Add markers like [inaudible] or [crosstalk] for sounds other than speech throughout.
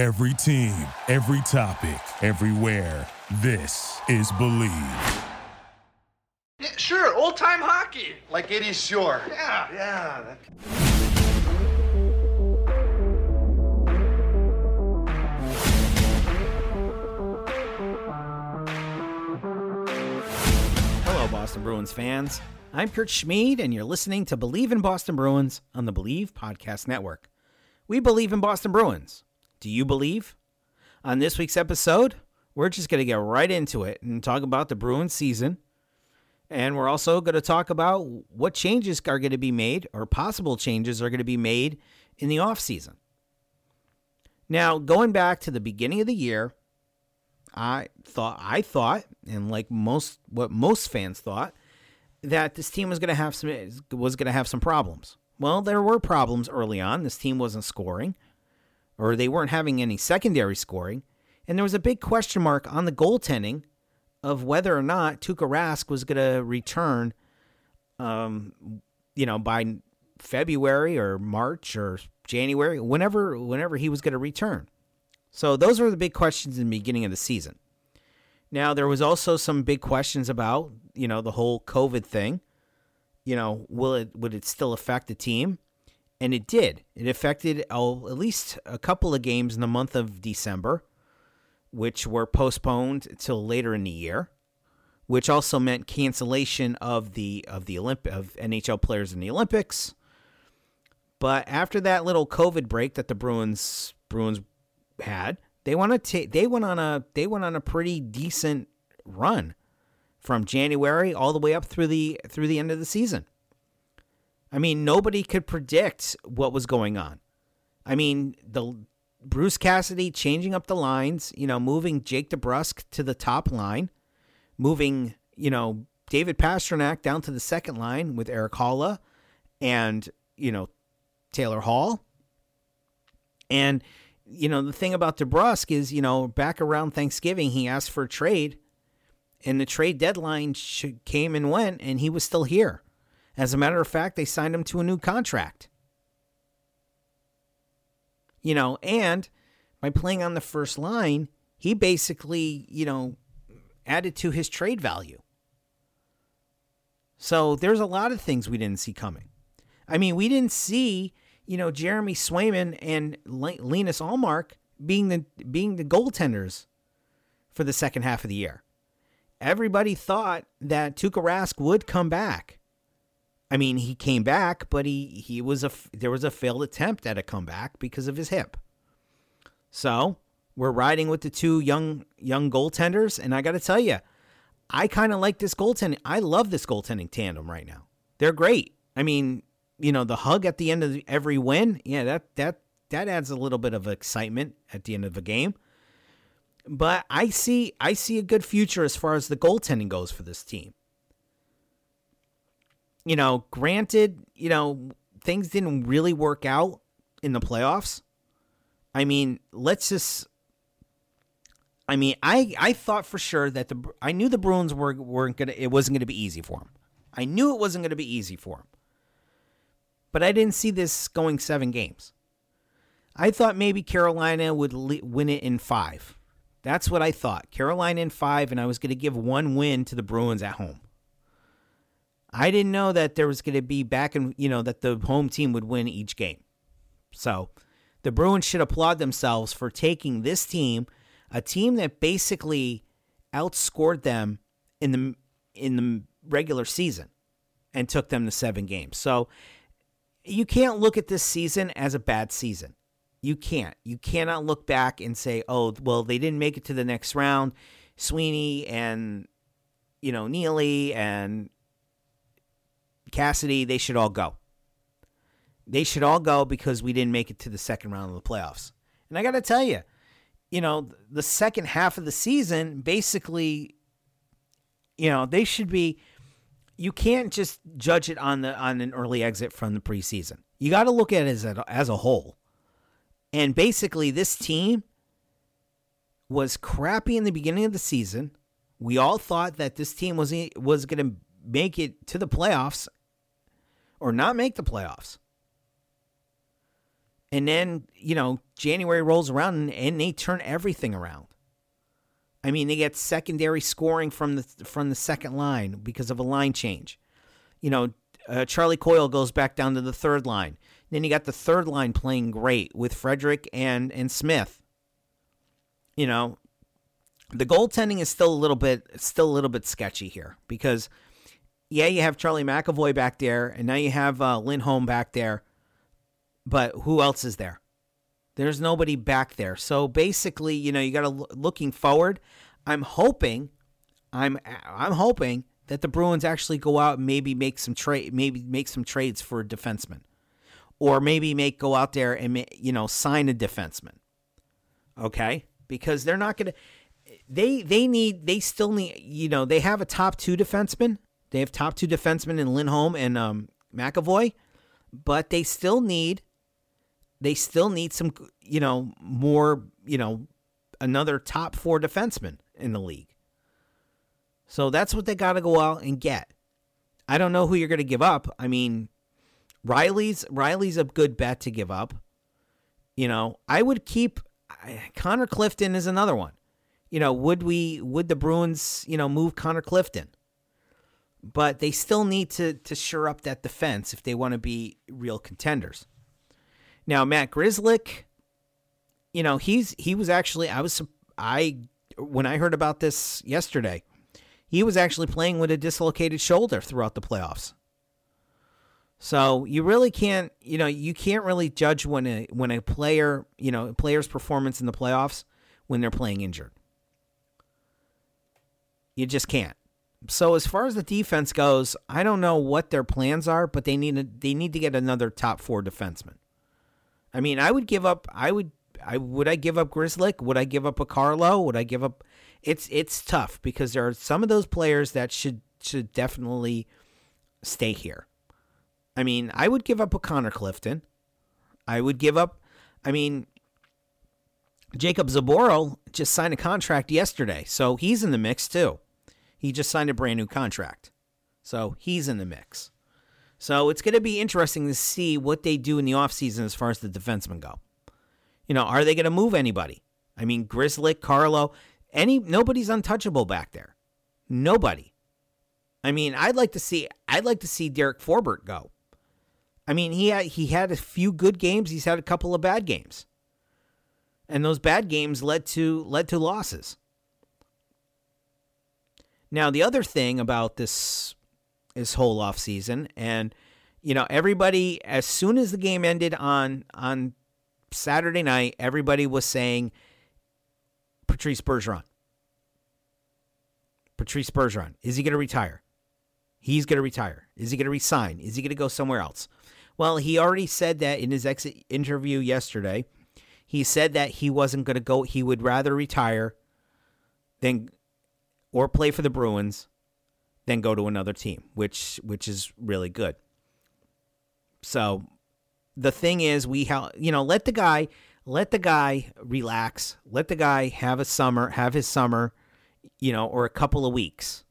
Every team, every topic, everywhere. This is Believe. Yeah, sure, old time hockey. Like 80s shore. Yeah. Yeah. That... Hello, Boston Bruins fans. I'm Kurt Schmid, and you're listening to Believe in Boston Bruins on the Believe Podcast Network. We believe in Boston Bruins. Do you believe? On this week's episode, we're just going to get right into it and talk about the Bruins season. And we're also going to talk about what changes are going to be made or possible changes are going to be made in the offseason. Now, going back to the beginning of the year, I thought I thought, and like most what most fans thought, that this team was going to have some was going to have some problems. Well, there were problems early on. This team wasn't scoring, or they weren't having any secondary scoring, and there was a big question mark on the goaltending of whether or not Tuukka Rask was going to return. Um, you know, by February or March or January, whenever whenever he was going to return. So those were the big questions in the beginning of the season. Now there was also some big questions about, you know, the whole COVID thing. You know, will it would it still affect the team? And it did. It affected oh, at least a couple of games in the month of December, which were postponed until later in the year, which also meant cancellation of the of the Olymp- of NHL players in the Olympics. But after that little COVID break that the Bruins Bruins had, they want to they went on a they went on a pretty decent run from January all the way up through the through the end of the season. I mean, nobody could predict what was going on. I mean, the Bruce Cassidy changing up the lines, you know, moving Jake DeBrusk to the top line, moving, you know, David Pastrnak down to the second line with Erik Haula and, you know, Taylor Hall. And you know, the thing about DeBrusk is, you know, back around Thanksgiving, he asked for a trade, and the trade deadline came and went, and he was still here. As a matter of fact, they signed him to a new contract. You know, and by playing on the first line, he basically, you know, added to his trade value. So there's a lot of things we didn't see coming. I mean, we didn't see you know, Jeremy Swayman and Linus Ullmark being the being the goaltenders for the second half of the year. Everybody thought that Tuukka Rask would come back. I mean, he came back, but he he was a there was a failed attempt at a comeback because of his hip. So we're riding with the two young young goaltenders, and I got to tell you, I kind of like this goaltending. I love this goaltending tandem right now. They're great. I mean, you know, the hug at the end of every win, yeah, that that that adds a little bit of excitement at the end of a game. But I see I see a good future as far as the goaltending goes for this team. You know, granted, you know, things didn't really work out in the playoffs. I mean, let's just I mean, I I thought for sure that the I knew the Bruins were weren't gonna it wasn't gonna be easy for them. I knew it wasn't gonna be easy for them but I didn't see this going seven games. I thought maybe Carolina would win it in five. That's what I thought. Carolina in five, and I was going to give one win to the Bruins at home. I didn't know that there was going to be back and you know that the home team would win each game. So the Bruins should applaud themselves for taking this team, a team that basically outscored them in the in the regular season, and took them to seven games. So you can't look at this season as a bad season. You can't. You cannot look back and say, "Oh, well, they didn't make it to the next round." Sweeney and you know Neely and Cassidy, they should all go. They should all go because we didn't make it to the second round of the playoffs. And I got to tell you, you know, the second half of the season, basically, you know, they should be you can't just judge it on the on an early exit from the preseason. You got to look at it as a, as a whole. And basically, this team was crappy in the beginning of the season. We all thought that this team was was going to make it to the playoffs or not make the playoffs. And then, you know, January rolls around and, and they turn everything around. I mean, they get secondary scoring from the from the second line because of a line change. You know, uh, Charlie Coyle goes back down to the third line. Then you got the third line playing great with Frederic and and Smith. You know, the goaltending is still a little bit still a little bit sketchy here because yeah, you have Charlie McAvoy back there, and now you have uh, Lindholm back there, but who else is there? There's nobody back there. So basically, you know, you got to looking forward. I'm hoping, I'm I'm hoping that the Bruins actually go out and maybe make some trade, maybe make some trades for a defenseman, or maybe make go out there and you know sign a defenseman. Okay, because they're not gonna. They they need they still need you know they have a top two defenseman. They have top two defensemen in Lindholm and um, McAvoy, but they still need they still need some you know more you know another top four defenseman in the league. So that's what they got to go out and get. I don't know who you're going to give up. I mean, Reilly's Reilly's a good bet to give up. You know, I would keep Connor Clifton is another one. You know, would we would the Bruins, you know, move Connor Clifton? But they still need to to shore up that defense if they want to be real contenders. Now, Matt Grzelcyk, you know, he's he was actually I was I when I heard about this yesterday, he was actually playing with a dislocated shoulder throughout the playoffs. So you really can't, you know, you can't really judge when a when a player, you know, a player's performance in the playoffs when they're playing injured. You just can't. So as far as the defense goes, I don't know what their plans are, but they need a, they need to get another top four defenseman. I mean, I would give up. I would. I would. I give up Grzelcyk. Would I give up a Carlo? Would I give up? it's it's tough because there are some of those players that should should definitely stay here. I mean, I would give up a Connor Clifton. I would give up. I mean, Jakub Zboril just signed a contract yesterday, so he's in the mix too. He just signed a brand new contract, so he's in the mix. So it's going to be interesting to see what they do in the offseason as far as the defensemen go. You know, are they going to move anybody? I mean, Grzelcyk, Carlo, any nobody's untouchable back there. Nobody. I mean, I'd like to see I'd like to see Derek Forbort go. I mean, he had, he had a few good games, he's had a couple of bad games. And those bad games led to led to losses. Now, the other thing about this this whole off season and you know, everybody as soon as the game ended on on Saturday night, everybody was saying Patrice Bergeron. Patrice Bergeron. Is he going to retire? He's going to retire. Is he going to resign? Is he going to go somewhere else? Well, he already said that in his exit interview yesterday. He said that he wasn't going to go. He would rather retire than or play for the Bruins than go to another team, which which is really good. So the thing is, we have you know let the guy let the guy relax. Let the guy have a summer, have his summer, you know, or a couple of weeks.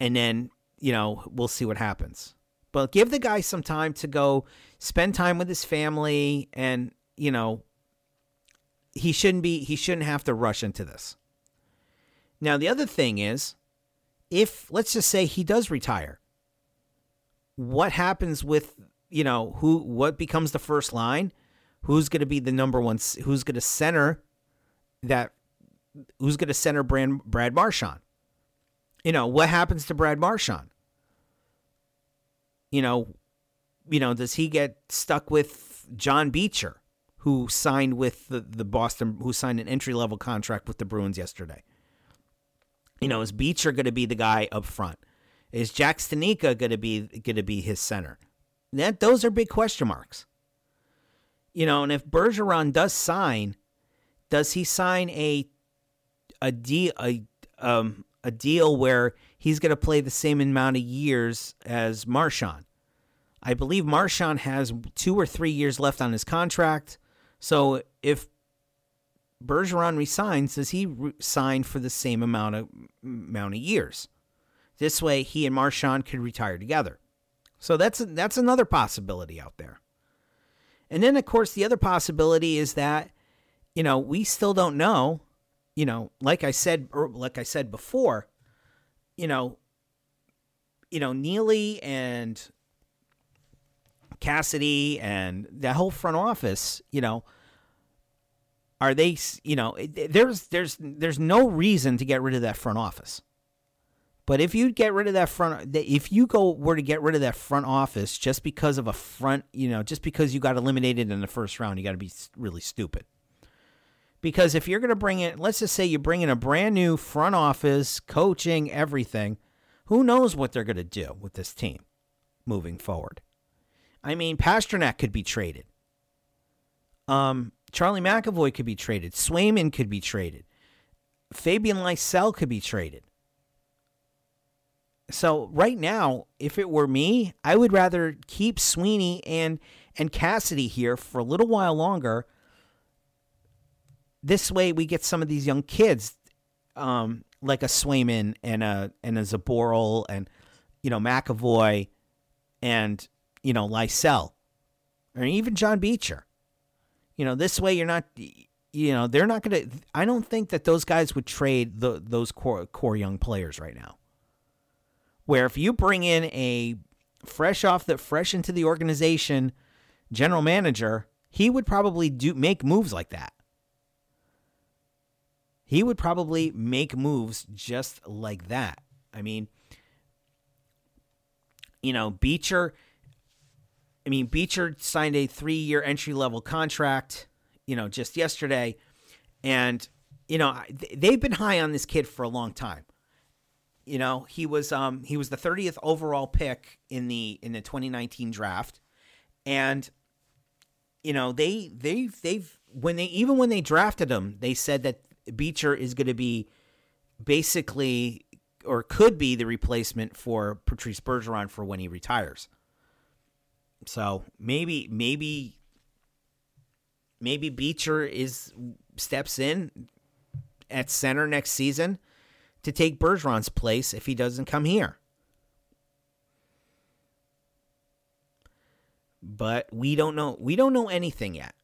And then, you know, we'll see what happens. But give the guy some time to go spend time with his family and, you know, he shouldn't be he shouldn't have to rush into this. Now, the other thing is if let's just say he does retire, what happens with, you know, who what becomes the first line? who's going to be the number one, who's going to center that, who's going to center Brad, Brad Marchand? You know, what happens to Brad Marchand? You know, you know, does he get stuck with John Beecher, who signed with the, the Boston, who signed an entry level contract with the Bruins yesterday? You know, is Beecher going to be the guy up front? Is Jack Studnicka going to be going to be his center? That those are big question marks. You know, and if Bergeron does sign, does he sign a a deal a um a deal where he's going to play the same amount of years as Marchand? I believe Marchand has two or three years left on his contract. So if Bergeron resigns, does he re- sign for the same amount of amount of years? This way, he and Marchand could retire together. So that's that's another possibility out there. And then, of course, the other possibility is that, you know, we still don't know. You know, like I said, like I said before, you know, you know, Neely and Cassidy and the whole front office, you know, are they, you know, there's there's there's no reason to get rid of that front office. But if you get rid of that front, if you go were to get rid of that front office just because of a front, you know, just because you got eliminated in the first round, you got to be really stupid. Because if you're going to bring in, let's just say you bring in a brand new front office, coaching, everything, who knows what they're going to do with this team moving forward? I mean, Pastrnak could be traded. Um, Charlie McAvoy could be traded. Swayman could be traded. Fabian Lysell could be traded. So right now, if it were me, I would rather keep Sweeney and and Cassidy here for a little while longer. This way, we get some of these young kids, um, like a Swayman and a and a Zboril and you know McAvoy and you know Lysell, or even John Beecher. You know, this way you're not. You know, they're not going to. I don't think that those guys would trade the, those core core young players right now where if you bring in a fresh off the fresh into the organization general manager, he would probably do make moves like that. He would probably make moves just like that. I mean, you know, Beecher I mean, Beecher signed a 3-year entry-level contract, you know, just yesterday and you know, they've been high on this kid for a long time. You know, he was um he was the 30th overall pick in the in the 2019 draft. And you know, they they they've when they even when they drafted him, they said that Beecher is going to be basically or could be the replacement for Patrice Bergeron for when he retires. So, maybe maybe maybe Beecher is steps in at center next season to take Bergeron's place if he doesn't come here. But we don't know. We don't know anything yet.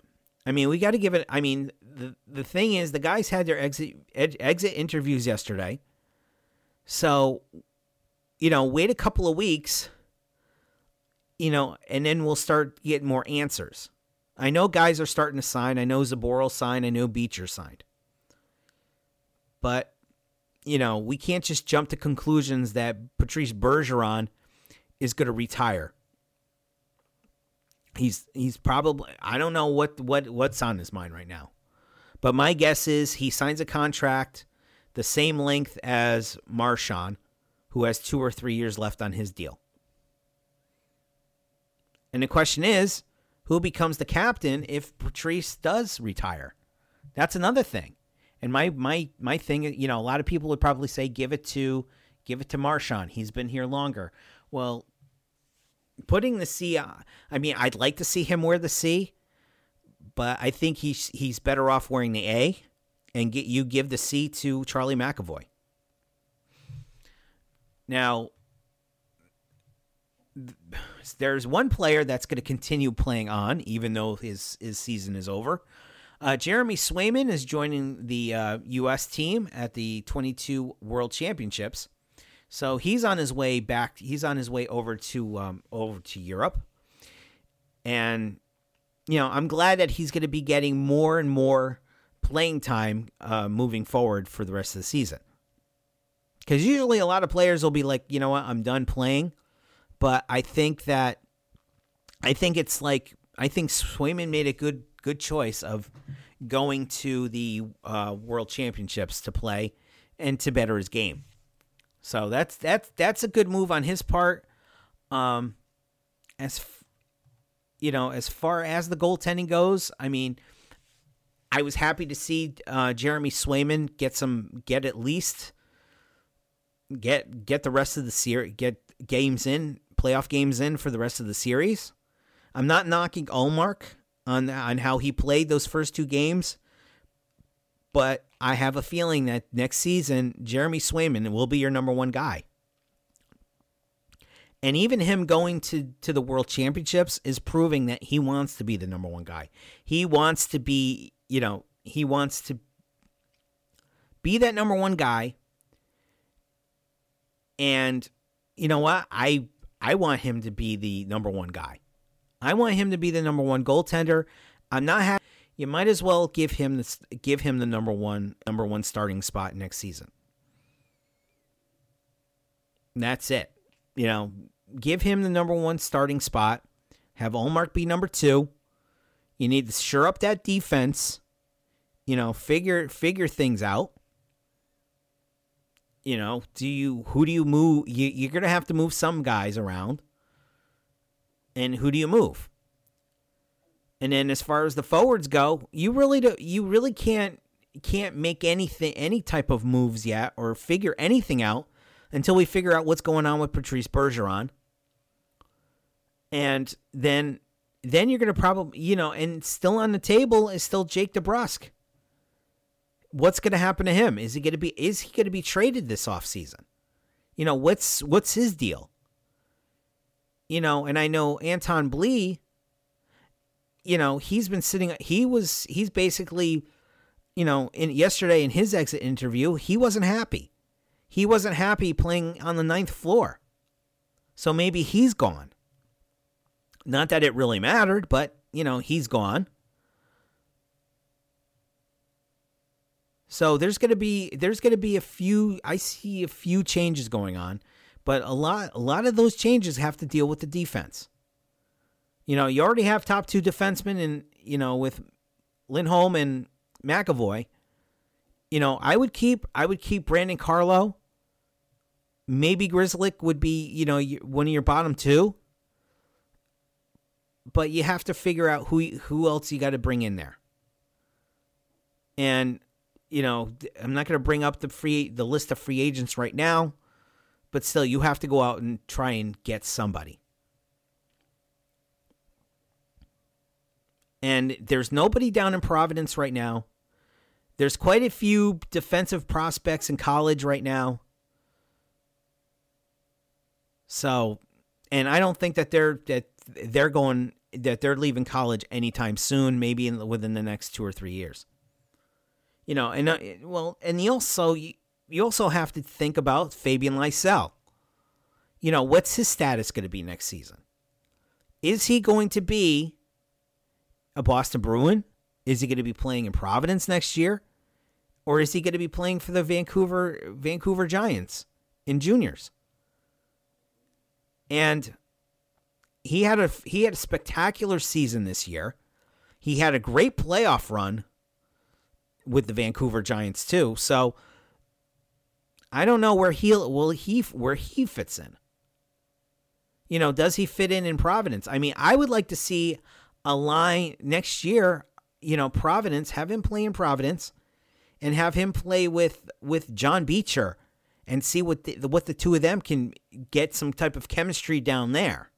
I mean, we got to give it. I mean, the the thing is, the guys had their exit ed, exit interviews yesterday. So, you know, wait a couple of weeks. You know, and then we'll start getting more answers. I know guys are starting to sign. I know Zboril signed. I know Beecher signed. But you know, we can't just jump to conclusions that Patrice Bergeron is going to retire. He's he's probably I don't know what what what's on his mind right now. But my guess is he signs a contract the same length as Marchand, who has 2 or 3 years left on his deal. And the question is, who becomes the captain if Patrice does retire? That's another thing. And my my my thing, you know, a lot of people would probably say give it to give it to Marchand. He's been here longer. Well, putting the C, I mean, I'd like to see him wear the C, but I think he's he's better off wearing the A, and get you give the C to Charlie McAvoy. Now, [sighs] there's one player that's going to continue playing on, even though his his season is over. Uh, Jeremy Swayman is joining the uh, U.S. team at the 22 World Championships, so he's on his way back. He's on his way over to um, over to Europe, and you know I'm glad that he's going to be getting more and more playing time uh, moving forward for the rest of the season. Because usually a lot of players will be like, you know what, I'm done playing, but I think that I think it's like I think Swayman made a good good choice of going to the uh, World Championships to play and to better his game. So that's that's that's a good move on his part. Um, as f- you know, as far as the goaltending goes, I mean, I was happy to see uh, Jeremy Swayman get some get at least get get the rest of the series get games in playoff games in for the rest of the series. I'm not knocking Ullmark on on how he played those first two games. But I have a feeling that next season Jeremy Swayman will be your number one guy. And even him going to, to the world championships is proving that he wants to be the number one guy. He wants to be, you know, he wants to be that number one guy. And you know what? I I want him to be the number one guy. I want him to be the number one goaltender. I'm not happy. You might as well give him this, give him the number one number one starting spot next season. And that's it. You know, give him the number one starting spot. Have Ullmark be number two. You need to shore up that defense. You know, figure figure things out. You know, do you who do you move? You, you're gonna have to move some guys around. And who do you move? And then as far as the forwards go, you really do, you really can't can't make anything any type of moves yet or figure anything out until we figure out what's going on with Patrice Bergeron. And then then you're going to probably, you know, and still on the table is still Jake DeBrusk. What's going to happen to him? Is he going to be is he going to be traded this offseason? You know, what's what's his deal? You know, and I know Anton Blidh, you know, he's been sitting he was he's basically you know, in yesterday in his exit interview, he wasn't happy. He wasn't happy playing on the ninth floor. So maybe he's gone. Not that it really mattered, but you know, he's gone. So there's gonna be there's gonna be a few I see a few changes going on, but a lot a lot of those changes have to deal with the defense. You know, you already have top two defensemen, and you know with Lindholm and McAvoy. You know, I would keep I would keep Brandon Carlo. Maybe Grzelcyk would be you know one of your bottom two, but you have to figure out who who else you got to bring in there. And you know, I'm not going to bring up the free the list of free agents right now, but still, you have to go out and try and get somebody. And there's nobody down in Providence right now. There's quite a few defensive prospects in college right now. So, and I don't think that they're that they're going that they're leaving college anytime soon. Maybe in, within the next two or three years. You know, and uh, well, and you also you, you also have to think about Fabian Lysell. You know, what's his status going to be next season? Is he going to be a Boston Bruin? Is he going to be playing in Providence next year? Or is he going to be playing for the Vancouver Vancouver Giants in juniors? And he had a he had a spectacular season this year. He had a great playoff run with the Vancouver Giants too. So I don't know where he will he where he fits in. You know, does he fit in in Providence? I mean, I would like to see a line next year, you know, Providence, have him play in Providence and have him play with with John Beecher and see what the, what the two of them can get some type of chemistry down there.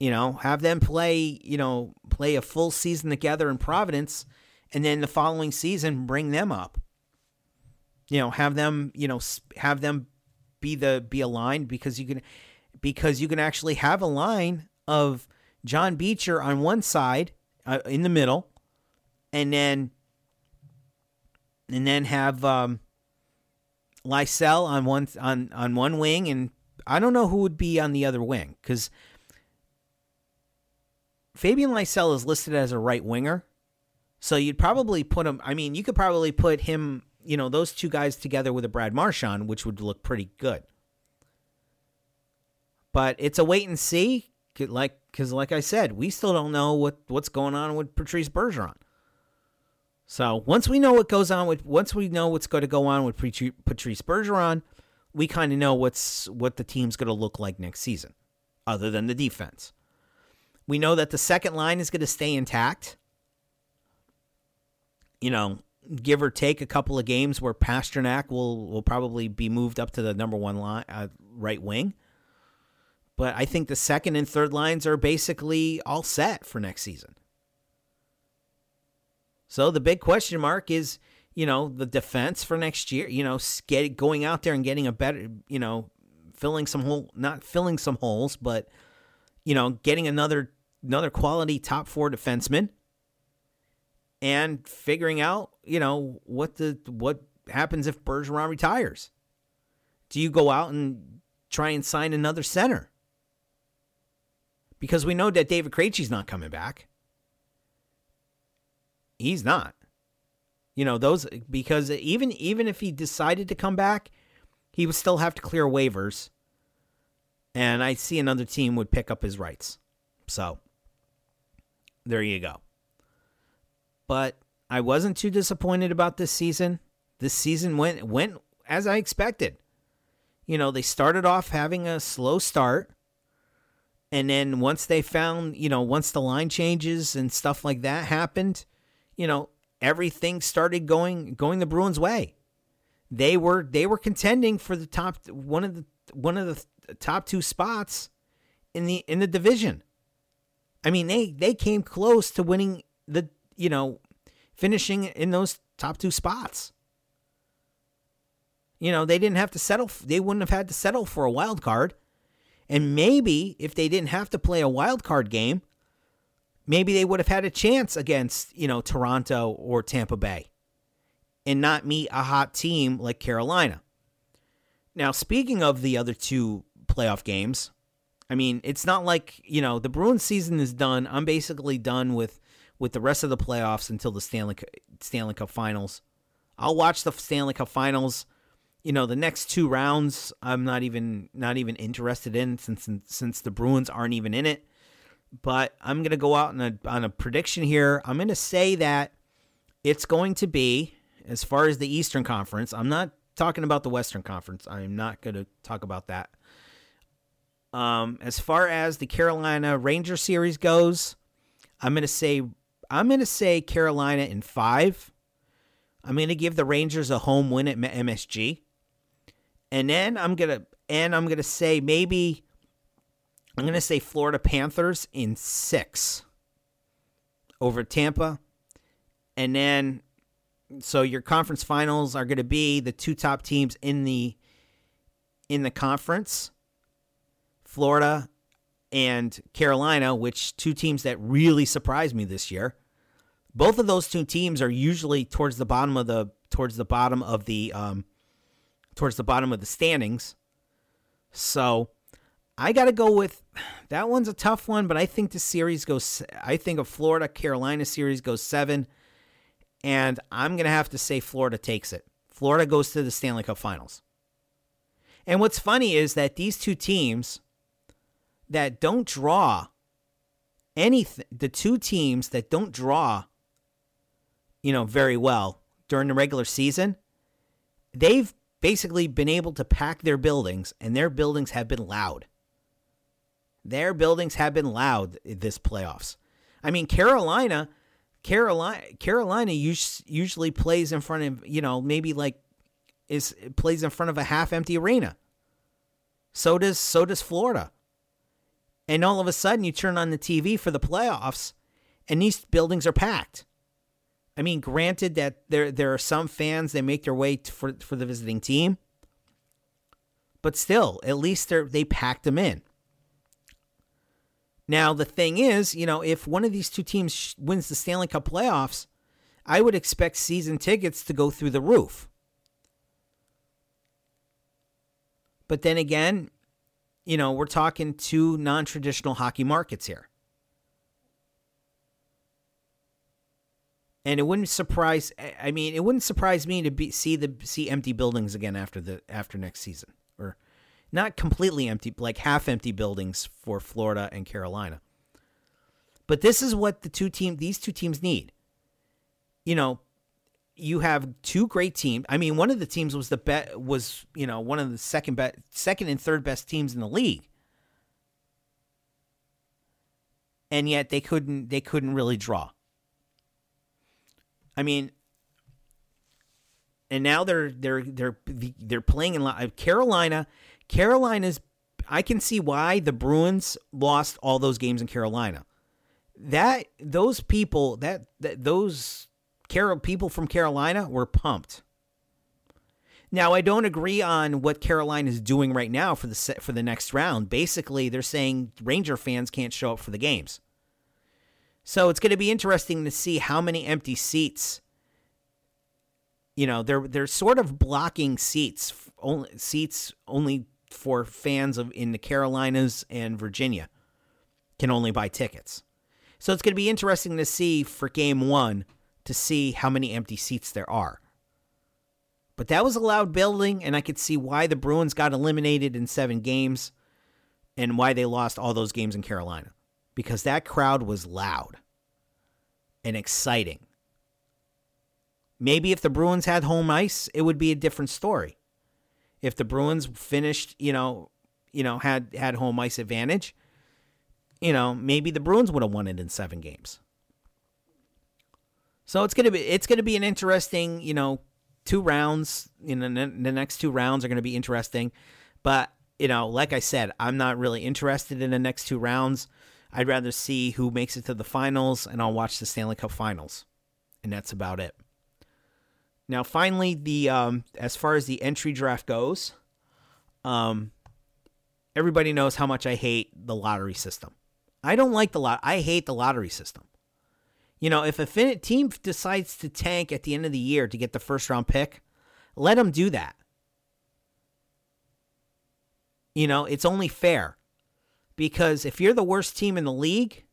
You know, have them play, you know, play a full season together in Providence and then the following season bring them up. You know, have them, you know, have them be the be aligned because you can because you can actually have a line of John Beecher on one side uh, in the middle, and then and then have um, Lysell on one on on one wing, and I don't know who would be on the other wing because Fabian Lysell is listed as a right winger, so you'd probably put him. I mean, you could probably put him, you know, those two guys together with a Brad Marchand, which would look pretty good. But it's a wait and see like because like I said, we still don't know what what's going on with Patrice Bergeron. So once we know what goes on with once we know what's going to go on with Patrice Bergeron, we kind of know what's what the team's going to look like next season, other than the defense. We know that the second line is going to stay intact. You know, give or take a couple of games where Pastrnak will will probably be moved up to the number one line uh, right wing. But I think the second and third lines are basically all set for next season. So the big question mark is, you know, the defense for next year, you know, get, going out there and getting a better, you know, filling some hole, not filling some holes, but you know, getting another another quality top four defenseman and figuring out, you know, what the what happens if Bergeron retires. Do you go out and try and sign another center? Because we know that David Krejci's not coming back. He's not. You know, those because even even if he decided to come back, he would still have to clear waivers. And I see another team would pick up his rights. So there you go. But I wasn't too disappointed about this season. This season went went as I expected. You know, they started off having a slow start. And then once they found, you know, once the line changes and stuff like that happened, you know, everything started going going the Bruins way. They were they were contending for the top one of the one of the top two spots in the in the division. I mean, they they came close to winning the you know finishing in those top two spots. You know, they didn't have to settle. They wouldn't have had to settle for a wild card. And maybe if they didn't have to play a wild card game, maybe they would have had a chance against, you know, Toronto or Tampa Bay and not meet a hot team like Carolina. Now, speaking of the other two playoff games, I mean, it's not like, you know, the Bruins season is done. I'm basically done with with the rest of the playoffs until the Stanley Stanley Cup Finals. I'll watch the Stanley Cup Finals. You know, the next two rounds I'm not even not even interested in since since the Bruins aren't even in it but I'm going to go out on a, on a prediction here. I'm going to say that it's going to be, as far as the Eastern Conference, I'm not talking about the Western Conference. I'm not going to talk about that. Um, as far as the Carolina Ranger series goes, I'm to say I'm to say Carolina in five. I'm to give the Rangers a home win at MSG, and then I'm gonna and I'm gonna say maybe I'm to say Florida Panthers in six over Tampa. And then, so your conference finals are going to be the two top teams in the in the conference, Florida and Carolina, which two teams that really surprised me this year. Both of those two teams are usually towards the bottom of the towards the bottom of the um, towards the bottom of the standings. So I got to go with that one's a tough one, but I think the series goes. I think a Florida Carolina series goes seven, and I'm to have to say Florida takes it. Florida goes to the Stanley Cup Finals. And what's funny is that these two teams that don't draw anything, the two teams that don't draw, you know, very well during the regular season, they've basically been able to pack their buildings, and their buildings have been loud. Their buildings have been loud this playoffs. I mean, Carolina, Carolina, Carolina usually plays in front of you know maybe like is plays in front of a half empty arena. So does so does Florida. And all of a sudden, you turn on the TV for the playoffs, and these buildings are packed. I mean, granted that there there are some fans that make their way to, for for the visiting team, but still, at least they they packed them in. Now, the thing is, you know, if one of these two teams wins the Stanley Cup playoffs, I would expect season tickets to go through the roof. But then again, you know, we're talking two non traditional hockey markets here. And it wouldn't surprise I mean, it wouldn't surprise me to be see the see empty buildings again after the after next season Or not completely empty, like half empty buildings for Florida and Carolina. But this is what the two team these two teams need. You know, you have two great teams. I mean, one of the teams was the bet was, you know, one of the second best second and third best teams in the league. And yet they couldn't they couldn't really draw. I mean, and now they're they're they're they're playing in uh, Carolina Carolina's I can see why the Bruins lost all those games in Carolina. That those people that, that those Carol people from Carolina were pumped. Now, I don't agree on what Carolina is doing right now for the for the next round. Basically, they're saying Ranger fans can't show up for the games. So it's going to be interesting to see how many empty seats. You know, they're they're sort of blocking seats only seats only for fans of in the Carolinas and Virginia can only buy tickets. So it's going to be interesting to see for game 1 to see how many empty seats there are. But that was a loud building, and I could see why the Bruins got eliminated in seven games and why they lost all those games in Carolina. Because that crowd was loud and exciting. Maybe if the Bruins had home ice, it would be a different story. If the Bruins finished, you know, you know, had had home ice advantage, you know, maybe the Bruins would have won it in seven games. So it's gonna be it's gonna be an interesting, you know, two rounds. You know, the next two rounds are gonna be interesting, but you know, like I said, I'm not really interested in the next two rounds. I'd rather see who makes it to the finals, and I'll watch the Stanley Cup Finals, and that's about it. Now, finally, the um, as far as the entry draft goes, um, everybody knows how much I hate the lottery system. I don't like the lot. I hate the lottery system. You know, if a team decides to tank at the end of the year to get the first round pick, let them do that. You know, it's only fair because if you're the worst team in the league,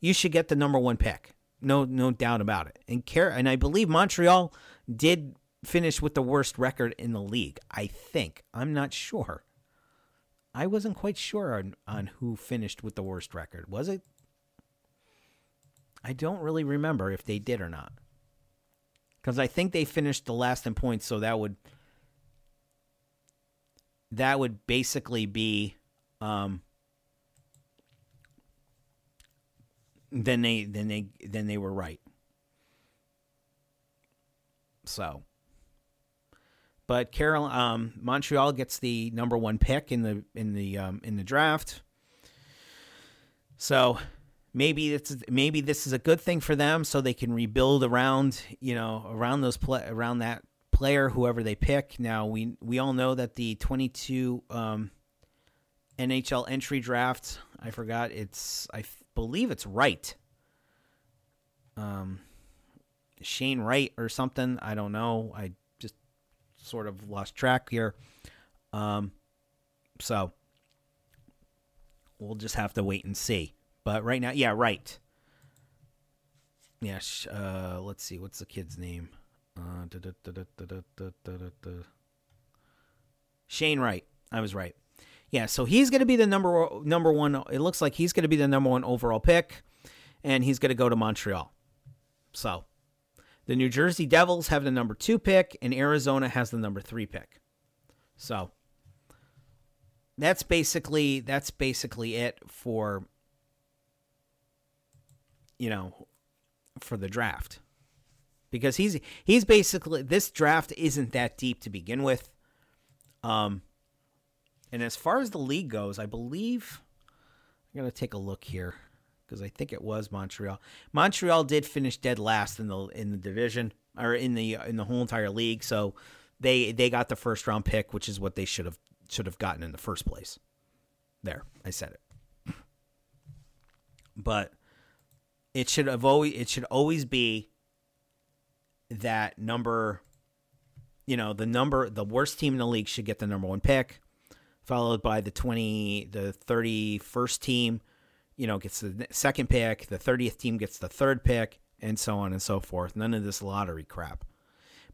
you should get the number one pick. No, no doubt about it. And care, and I believe Montreal did finish with the worst record in the league. I think I'm not sure. I wasn't quite sure on, on who finished with the worst record. Was it? I don't really remember if they did or not. Because I think they finished the last in points, so that would that would basically be um, then they then they then they were right. So, but Carol, um, Montreal gets the number one pick in the in the um, in the draft. So maybe it's maybe this is a good thing for them, so they can rebuild around you know around those play around that player whoever they pick. Now we we all know that the twenty two um, NHL entry draft. I forgot it's I believe it's right. Um, Shane Wright or something. I don't know. I just sort of lost track here. Um, so we'll just have to wait and see. But right now, yeah, right. Yeah, uh, let's see. What's the kid's name? Shane Wright. I was right. Yeah, so he's going to be the number number one. It looks like he's going to be the number one overall pick, and he's going to go to Montreal. So the New Jersey Devils have the number two pick, and Arizona has the number three pick. So that's basically that's basically it for you know for the draft because he's he's basically this draft isn't that deep to begin with um and as far as the league goes i believe i'm going to take a look here because I think it was Montreal. Montreal did finish dead last in the in the division or in the in the whole entire league, so they they got the first round pick, which is what they should have should have gotten in the first place. There, I said it. But it should have always it should always be that number you know, the number the worst team in the league should get the number 1 pick, followed by the 20 the 31st team you know, gets the second pick, the 30th team gets the third pick, and so on and so forth. None of this lottery crap.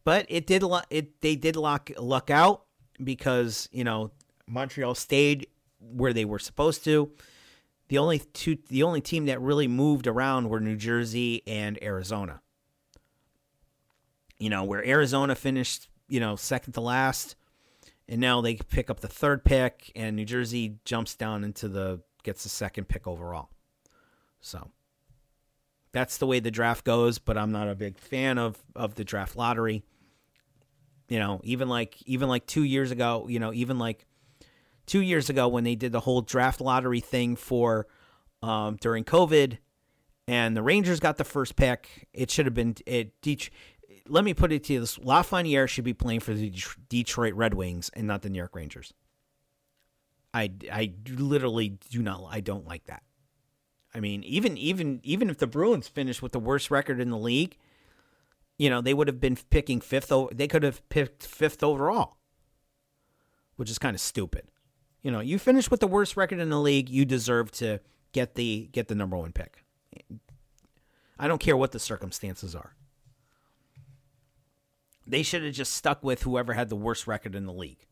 But it did it they did lock luck out because, you know, Montreal stayed where they were supposed to. The only two the only team that really moved around were New Jersey and Arizona. You know, where Arizona finished, you know, second to last, and now they pick up the third pick and New Jersey jumps down into the gets the second pick overall. So that's the way the draft goes, but I'm not a big fan of of the draft lottery. You know, even like even like 2 years ago, you know, even like 2 years ago when they did the whole draft lottery thing for um, during COVID and the Rangers got the first pick, it should have been it let me put it to you this Lafreniere should be playing for the Detroit Red Wings and not the New York Rangers. I, I literally do not I don't like that. I mean, even even even if the Bruins finished with the worst record in the league, you know, they would have been picking fifth they could have picked fifth overall. Which is kind of stupid. You know, you finish with the worst record in the league, you deserve to get the get the number 1 pick. I don't care what the circumstances are. They should have just stuck with whoever had the worst record in the league.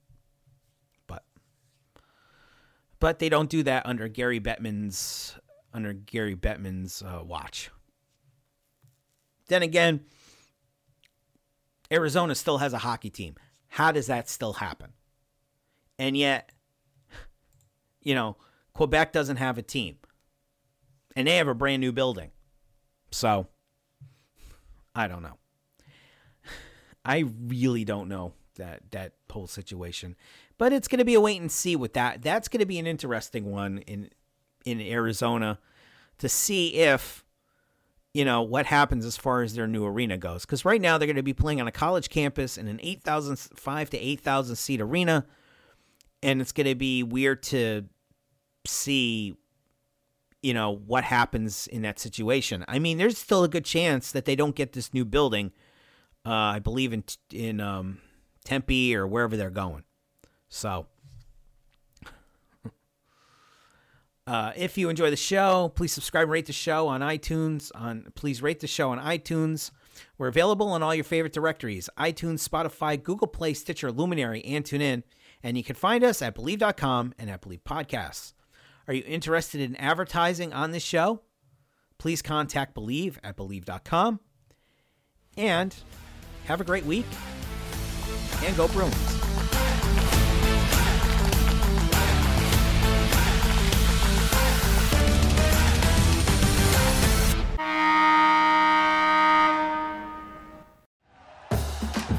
But but they don't do that under Gary Bettman's under Gary Bettman's uh, watch. Then again, Arizona still has a hockey team. How does that still happen? And yet, you know, Quebec doesn't have a team. And they have a brand new building. So, I don't know. I really don't know that that whole situation. But it's going to be a wait and see with that. That's going to be an interesting one in in Arizona to see if you know what happens as far as their new arena goes because right now they're going to be playing on a college campus in an 8000 5 to 8000 seat arena and it's going to be weird to see you know what happens in that situation i mean there's still a good chance that they don't get this new building uh, i believe in in um, tempe or wherever they're going so [laughs] Uh, if you enjoy the show, please subscribe and rate the show on iTunes. On please rate the show on iTunes. We're available on all your favorite directories: iTunes, Spotify, Google Play, Stitcher, Luminary, and TuneIn. And you can find us at Bleav.com and at Bleav Podcasts. Are you interested in advertising on this show? Please contact Bleav at Bleav.com. And have a great week. And go Bruins.